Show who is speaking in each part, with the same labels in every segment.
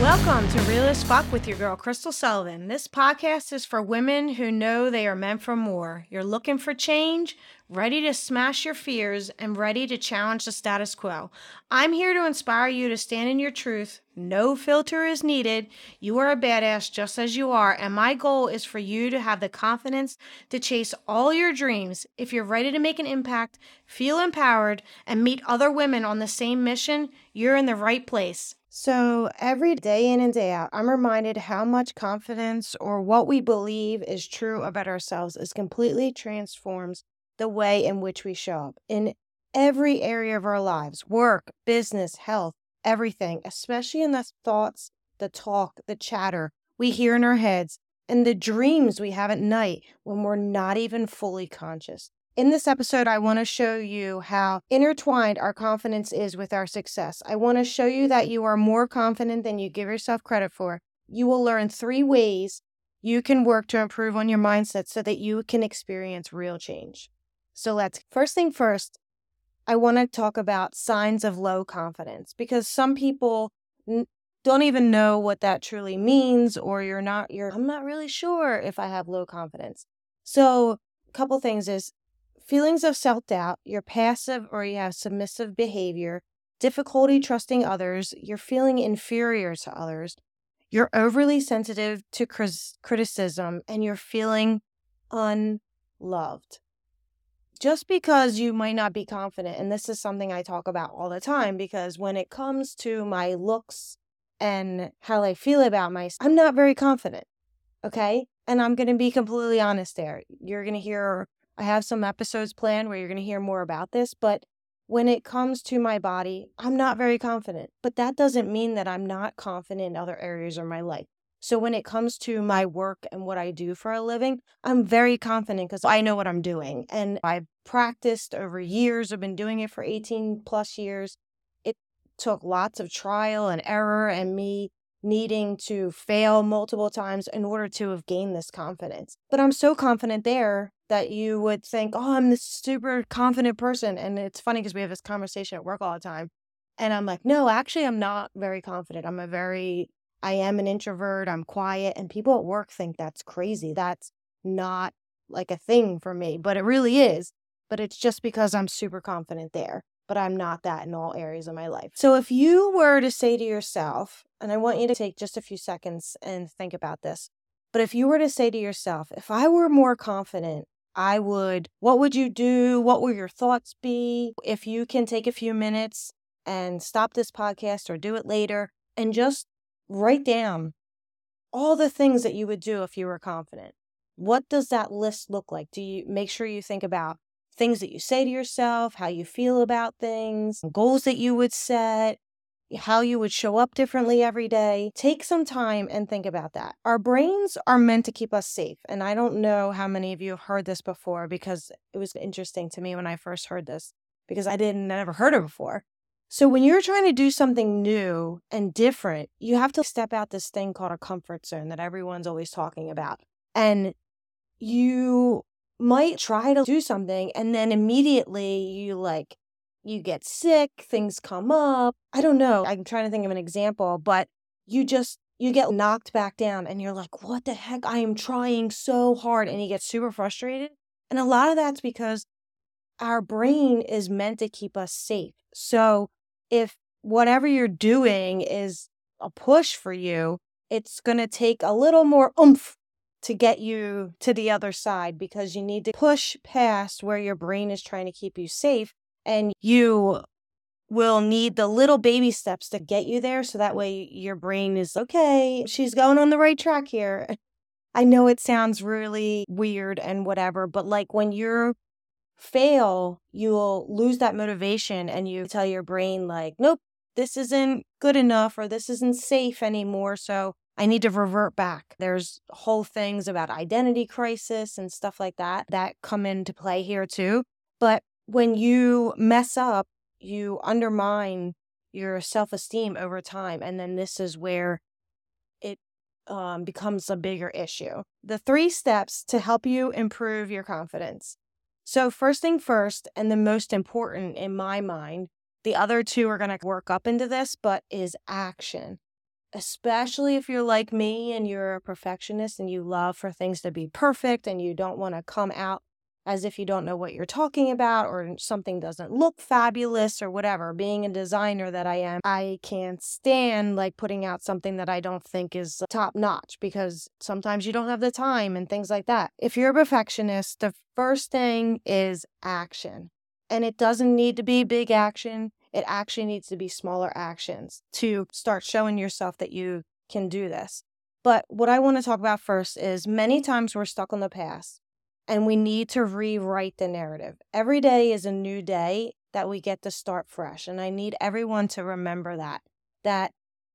Speaker 1: Welcome to Real as Fuck with your girl, Crystal Sullivan. This podcast is for women who know they are meant for more. You're looking for change, ready to smash your fears, and ready to challenge the status quo. I'm here to inspire you to stand in your truth. No filter is needed. You are a badass just as you are, and my goal is for you to have the confidence to chase all your dreams. If you're ready to make an impact, feel empowered, and meet other women on the same mission, you're in the right place. So, every day in and day out, I'm reminded how much confidence or what we believe is true about ourselves is completely transforms the way in which we show up in every area of our lives work, business, health, everything, especially in the thoughts, the talk, the chatter we hear in our heads, and the dreams we have at night when we're not even fully conscious. In this episode, I want to show you how intertwined our confidence is with our success. I want to show you that you are more confident than you give yourself credit for. You will learn three ways you can work to improve on your mindset so that you can experience real change. So let's first thing first, I want to talk about signs of low confidence because some people don't even know what that truly means or you're not you're I'm not really sure if I have low confidence. So, a couple things is feelings of self doubt, you're passive or you have submissive behavior, difficulty trusting others, you're feeling inferior to others, you're overly sensitive to criticism, and you're feeling unloved. Just because you might not be confident, and this is something I talk about all the time, because when it comes to my looks and how I feel about myself, I'm not very confident. Okay. And I'm going to be completely honest there. You're going to hear I have some episodes planned where you're going to hear more about this, but when it comes to my body, I'm not very confident. But that doesn't mean that I'm not confident in other areas of my life. So when it comes to my work and what I do for a living, I'm very confident because I know what I'm doing. And I've practiced over years. I've been doing it for 18 plus years. It took lots of trial and error and me needing to fail multiple times in order to have gained this confidence. But I'm so confident there that you would think, oh, I'm this super confident person. And it's funny because we have this conversation at work all the time. And I'm like, no, actually, I'm not very confident. I'm a very, I am an introvert. I'm quiet. And people at work think that's crazy. That's not like a thing for me, but it really is. But it's just because I'm super confident there. But I'm not that in all areas of my life. So if you were to say to yourself, and I want you to take just a few seconds and think about this, but if you were to say to yourself, if I were more confident I would, what would you do? What will your thoughts be? If you can take a few minutes and stop this podcast or do it later and just write down all the things that you would do if you were confident. What does that list look like? Do you make sure you think about things that you say to yourself, how you feel about things, goals that you would set, how you would show up differently every day. Take some time and think about that. Our brains are meant to keep us safe. And I don't know how many of you have heard this before because it was interesting to me when I first heard this because I didn't never heard it before. So when you're trying to do something new and different, you have to step out this thing called a comfort zone that everyone's always talking about. And you might try to do something and then immediately you like you get sick, things come up. I don't know. I'm trying to think of an example, but you just you get knocked back down and you're like, "What the heck? I am trying so hard." And you get super frustrated. And a lot of that's because our brain is meant to keep us safe. So, if whatever you're doing is a push for you, it's going to take a little more oomph to get you to the other side because you need to push past where your brain is trying to keep you safe and you will need the little baby steps to get you there so that way your brain is okay she's going on the right track here. I know it sounds really weird and whatever but like when you fail you'll lose that motivation and you tell your brain like nope this isn't good enough or this isn't safe anymore so i need to revert back. There's whole things about identity crisis and stuff like that that come into play here too but when you mess up, you undermine your self esteem over time. And then this is where it um, becomes a bigger issue. The three steps to help you improve your confidence. So, first thing first, and the most important in my mind, the other two are going to work up into this, but is action. especially if you're like me and you're a perfectionist and you love for things to be perfect and you don't want to come out as if you don't know what you're talking about or something doesn't look fabulous or whatever. Being a designer that I am, I can't stand like putting out something that I don't think is top notch because sometimes you don't have the time and things like that. If you're a perfectionist, the first thing is action. And it doesn't need to be big action. It actually needs to be smaller actions to start showing yourself that you can do this. But what I want to talk about first is many times we're stuck in the past and we need to rewrite the narrative. Every day is a new day that we get to start fresh. And I need everyone to remember that, that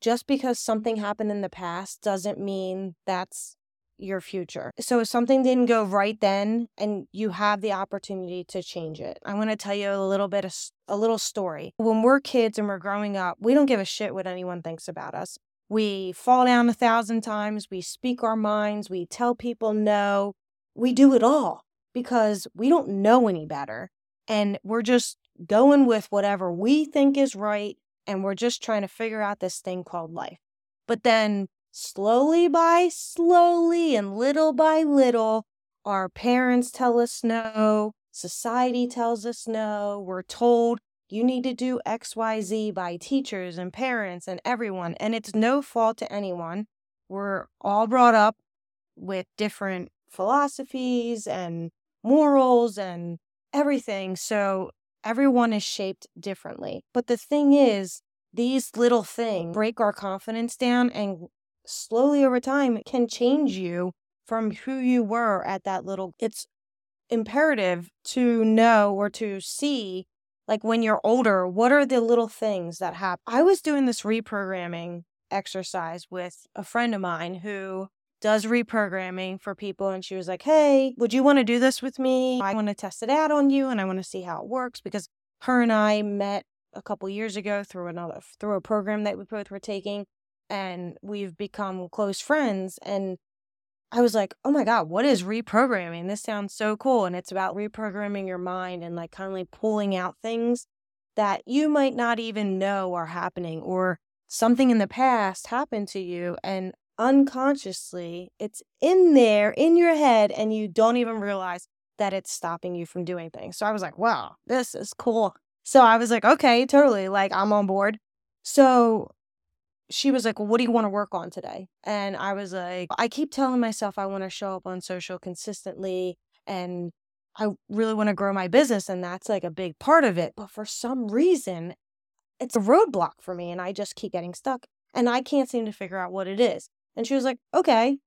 Speaker 1: just because something happened in the past doesn't mean that's your future. So if something didn't go right then and you have the opportunity to change it. I want to tell you a little bit of a little story. When we're kids and we're growing up, we don't give a shit what anyone thinks about us. We fall down a thousand times, we speak our minds, we tell people no, we do it all because we don't know any better. And we're just going with whatever we think is right. And we're just trying to figure out this thing called life. But then, slowly by slowly and little by little, our parents tell us no. Society tells us no. We're told you need to do XYZ by teachers and parents and everyone. And it's no fault to anyone. We're all brought up with different philosophies and morals and everything. So everyone is shaped differently. But the thing is, these little things break our confidence down and slowly over time can change you from who you were at that little it's imperative to know or to see like when you're older what are the little things that happen i was doing this reprogramming exercise with a friend of mine who does reprogramming for people. And she was like, Hey, would you want to do this with me? I want to test it out on you and I want to see how it works because her and I met a couple years ago through another through a program that we both were taking and we've become close friends and I was like, "Oh my god, what is reprogramming? This sounds so cool." And it's about reprogramming your mind and like kind of pulling out things that you might not even know are happening or something in the past happened to you and unconsciously, it's in there in your head, and you don't even realize that it's stopping you from doing things. So I was like, wow, this is cool. So I was like, okay, totally. Like, I'm on board. So she was like, well, what do you want to work on today? And I was like, I keep telling myself I want to show up on social consistently and I really want to grow my business. And that's like a big part of it. But for some reason, it's a roadblock for me. And I just keep getting stuck and I can't seem to figure out what it is. And she was like, okay,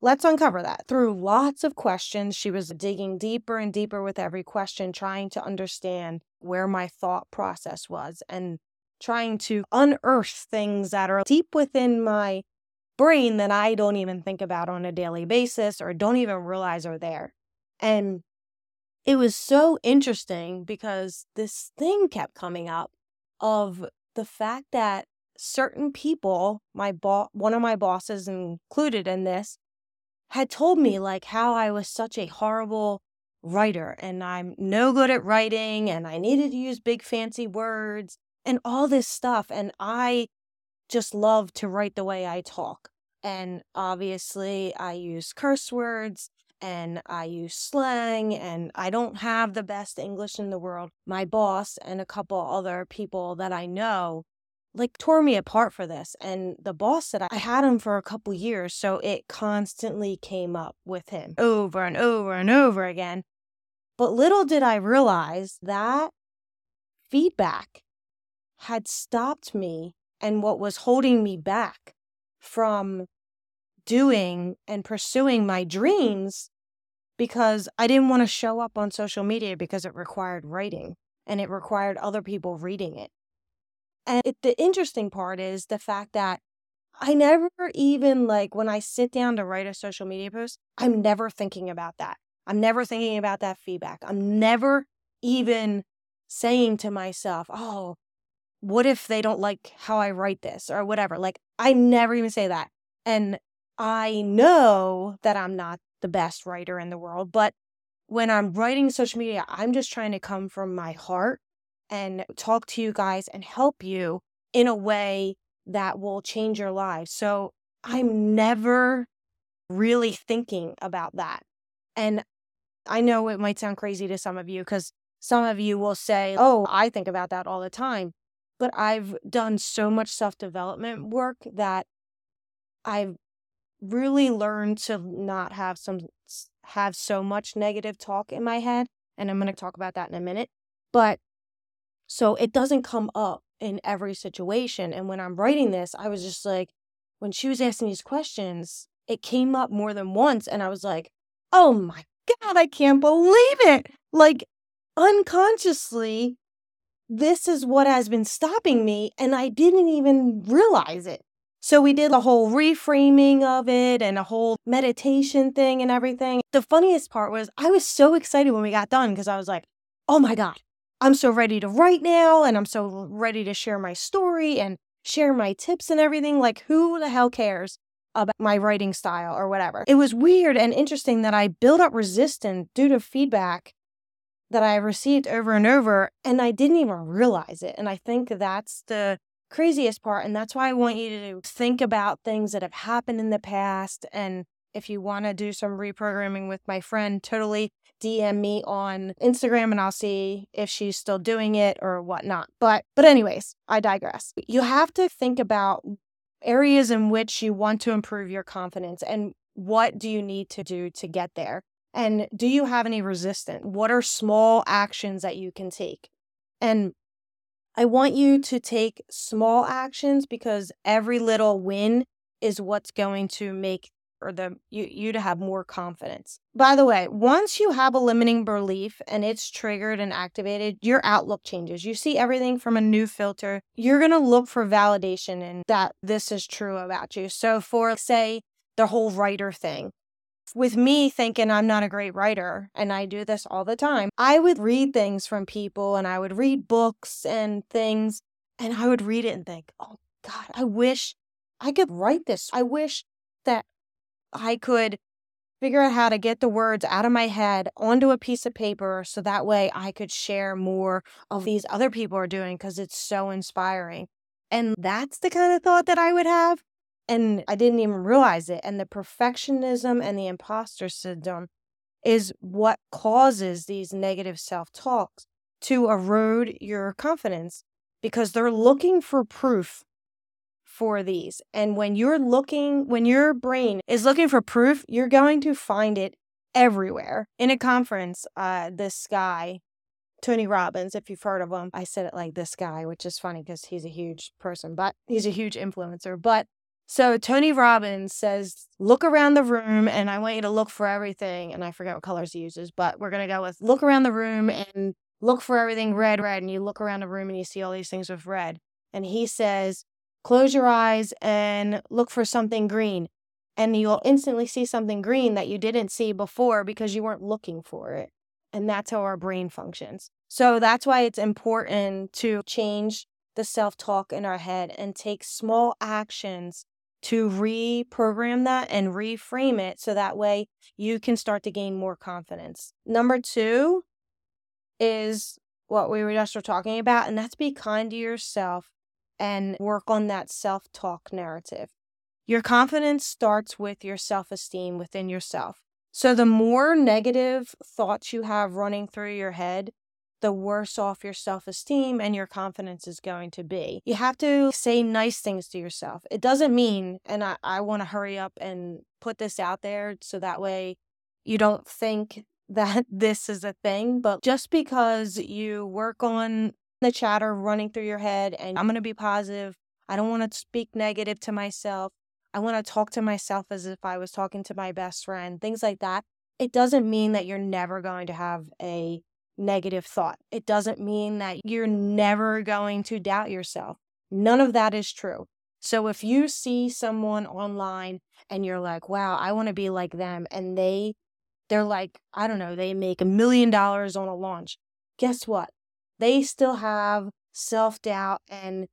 Speaker 1: let's uncover that. Through lots of questions, she was digging deeper and deeper with every question, trying to understand where my thought process was and trying to unearth things that are deep within my brain that I don't even think about on a daily basis or don't even realize are there. And it was so interesting because this thing kept coming up of the fact that certain people, my boss, one of my bosses included in this, had told me mm. like how I was such a horrible writer and I'm no good at writing and I needed to use big fancy words and all this stuff. And I just love to write the way I talk. And obviously, I use curse words and I use slang and I don't have the best English in the world. My boss and a couple other people that I know like tore me apart for this. And the boss said I had him for a couple years, so it constantly came up with him over and over and over again. But little did I realize that feedback had stopped me and what was holding me back from doing and pursuing my dreams because I didn't want to show up on social media because it required writing and it required other people reading it. And it, the interesting part is the fact that I never even like when I sit down to write a social media post, I'm never thinking about that. I'm never thinking about that feedback. I'm never even saying to myself, oh, what if they don't like how I write this or whatever? Like, I never even say that. And I know that I'm not the best writer in the world, but when I'm writing social media, I'm just trying to come from my heart and talk to you guys and help you in a way that will change your lives. So I'm never really thinking about that. And I know it might sound crazy to some of you because some of you will say, Oh, I think about that all the time. But I've done so much self development work that I've really learned to not have some have so much negative talk in my head and I'm going to talk about that in a minute but so it doesn't come up in every situation and when I'm writing this I was just like when she was asking these questions it came up more than once and I was like oh my god I can't believe it like unconsciously this is what has been stopping me and I didn't even realize it so we did a whole reframing of it and a whole meditation thing and everything. The funniest part was I was so excited when we got done because I was like, oh my God, I'm so ready to write now and I'm so ready to share my story and share my tips and everything. Like, who the hell cares about my writing style or whatever? It was weird and interesting that I built up resistance due to feedback that I received over and over and I didn't even realize it. And I think that's the craziest part. And that's why I want you to think about things that have happened in the past. And if you want to do some reprogramming with my friend, totally DM me on Instagram and I'll see if she's still doing it or whatnot. But but anyways, I digress. You have to think about areas in which you want to improve your confidence and what do you need to do to get there? And do you have any resistance? What are small actions that you can take? And I want you to take small actions because every little win is what's going to make or the you, you to have more confidence. By the way, once you have a limiting belief and it's triggered and activated, your outlook changes. You see everything from a new filter. You're going to look for validation in that this is true about you. So for say the whole writer thing, with me thinking I'm not a great writer, and I do this all the time, I would read things from people and I would read books and things, and I would read it and think, oh God, I wish I could write this. I wish I could figure out how to get the words out of my head onto a piece of paper so that way I could share more of these other people are doing because it's so inspiring. And that's the kind of thought that I would have and I didn't even realize it. And the perfectionism and the imposter syndrome is what causes these negative self talks to erode your confidence because they're looking for proof for these. And when you're looking, when your brain is looking for proof, you're going to find it everywhere. In a conference, uh, this guy, Tony Robbins, if you've heard of him, I said it like this guy, which is funny because he's a huge person, but he's a huge influencer. But so Tony Robbins says, look around the room and I want you to look for everything. And I forget what colors he uses, but we're going to go with look around the room and look for everything red, red. And you look around the room and you see all these things with red. And he says, close your eyes and look for something green. And you'll instantly see something green that you didn't see before because you weren't looking for it. And that's how our brain functions. So that's why it's important to change the self talk in our head and take small actions to reprogram that and reframe it so that way you can start to gain more confidence. Number two is what we were just talking about, and that's be kind to yourself and work on that self talk narrative. Your confidence starts with your self esteem within yourself. So, the more negative thoughts you have running through your head, the worse off your self esteem and your confidence is going to be. You have to say nice things to yourself. It doesn't mean, and I, I want to hurry up and put this out there so that way you don't think that this is a thing, but just because you work on the chatter running through your head and I'm going to be positive, I don't want to speak negative to myself. I want to talk to myself as if I was talking to my best friend, things like that. It doesn't mean that you're never going to have a negative thought. It doesn't mean that you're never going to doubt yourself. None of that is true. So if you see someone online and you're like, wow, I want to be like them, and they, they're like, I don't know, they make a million dollars on a launch. Guess what? They still have self doubt and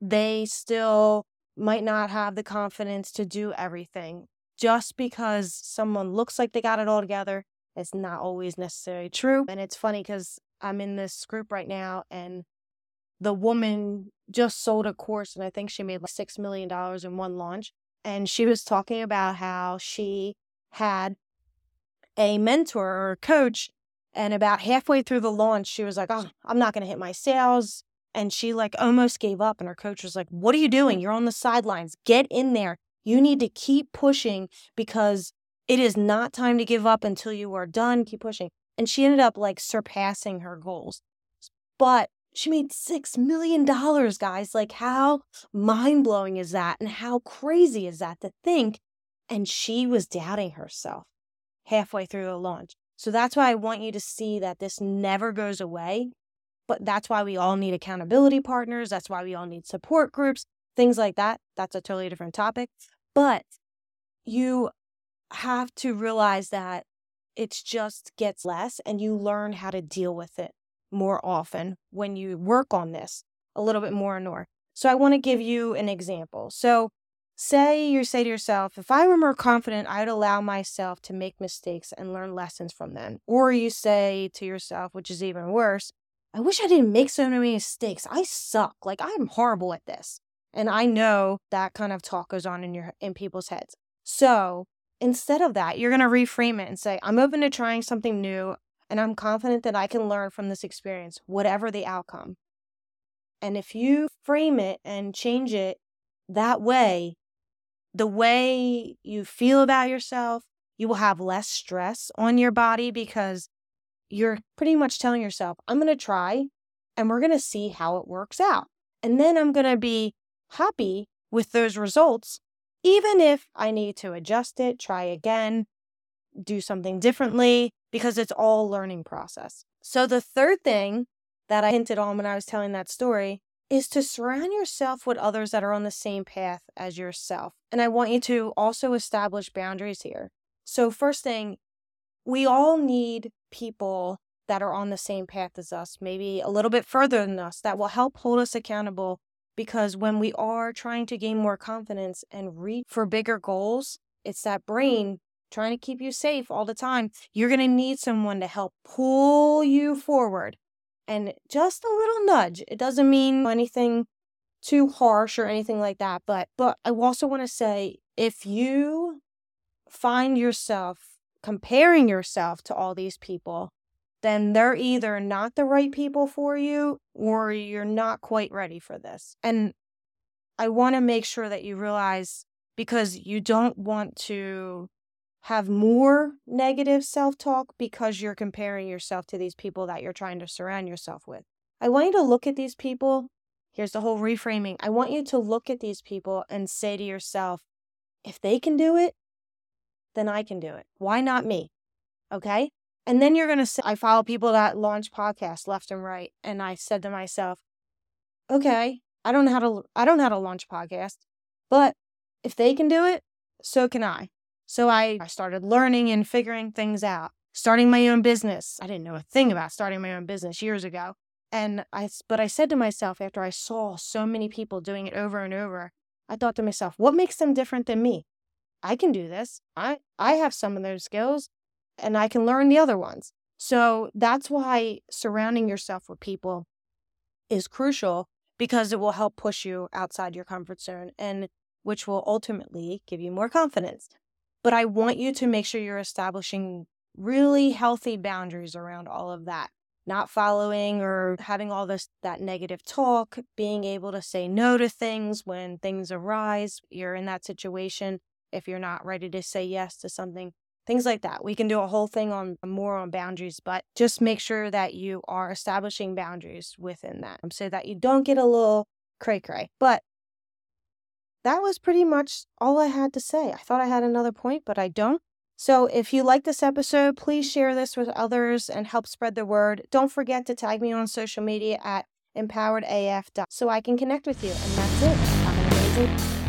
Speaker 1: they still might not have the confidence to do everything. Just because someone looks like they got it all together it's not always necessarily true. And it's funny because I'm in this group right now and the woman just sold a course and I think she made like $6 million in one launch. And she was talking about how she had a mentor or a coach. And about halfway through the launch, she was like, Oh, I'm not going to hit my sales. And she like almost gave up. And her coach was like, What are you doing? Mm. You're on the sidelines. Get in there. You need to keep pushing because it is not time to give up until you are done. Keep pushing. And she ended up like surpassing her goals. But she made $6 million, guys. Like, how mind blowing is that? And how crazy is that to think? And she was doubting herself halfway through the launch. So that's why I want you to see that this never goes away. But that's why we all need accountability partners. That's why we all need support groups, things like that. That's a totally different topic. But you have to realize that it just gets less and you learn how to deal with it more often when you work on this a little bit more and more. So I want to give you an example. So say you say to yourself, if I were more confident, I'd allow myself to make mistakes and learn lessons from them. Or you say to yourself, which is even worse, I wish I didn't make so many mistakes. I suck. Like I'm horrible at this. And I know that kind of talk goes on in your in people's heads. So instead of that, you're to reframe it and say, I'm open to trying something new and I'm confident that I can learn from this experience, whatever the outcome. And if you frame it and change it that way, the way you feel about yourself, you will have less stress on your body because you're pretty much telling yourself, I'm going to try and we're going to see how it works out. And then I'm going to be happy with those results, even if I need to adjust it, try again, do something differently, because it's all learning process. So the third thing that I hinted on when I was telling that story is to surround yourself with others that are on the same path as yourself. And I want you to also establish boundaries here. So first thing, we all need people that are on the same path as us, maybe a little bit further than us, that will help hold us accountable. Because when we are trying to gain more confidence and reach for bigger goals, it's that brain trying to keep you safe all the time, you're going to need someone to help pull you forward. And just a little nudge. It doesn't mean anything too harsh or anything like that, but but I also want to say if you find yourself comparing yourself to all these people, then they're either not the right people for you or you're not quite ready for this. And I want to make sure that you realize because you don't want to have more negative self talk because you're comparing yourself to these people that you're trying to surround yourself with. I want you to look at these people. Here's the whole reframing. I want you to look at these people and say to yourself, if they can do it, then I can do it. Why not me? Okay. And then you're going to say, I follow people that launch podcasts left and right. And I said to myself, okay, I don't know how to, I don't know how to launch podcast, but if they can do it, so can I. So I, I started learning and figuring things out, starting my own business. I didn't know a thing about starting my own business years ago. And I, but I said to myself after I saw so many people doing it over and over, I thought to myself, what makes them different than me? I can do this. I, I have some of those skills and I can learn the other ones. So that's why surrounding yourself with people is crucial because it will help push you outside your comfort zone and which will ultimately give you more confidence. But I want you to make sure you're establishing really healthy boundaries around all of that. Not following or having all this that negative talk, being able to say no to things when things arise. You're in that situation if you're not ready to say yes to something things like that. We can do a whole thing on more on boundaries, but just make sure that you are establishing boundaries within that so that you don't get a little cray cray. But that was pretty much all I had to say. I thought I had another point, but I don't. So if you like this episode, please share this with others and help spread the word. Don't forget to tag me on social media at empoweredaf so I can connect with you. And that's it. Have an amazing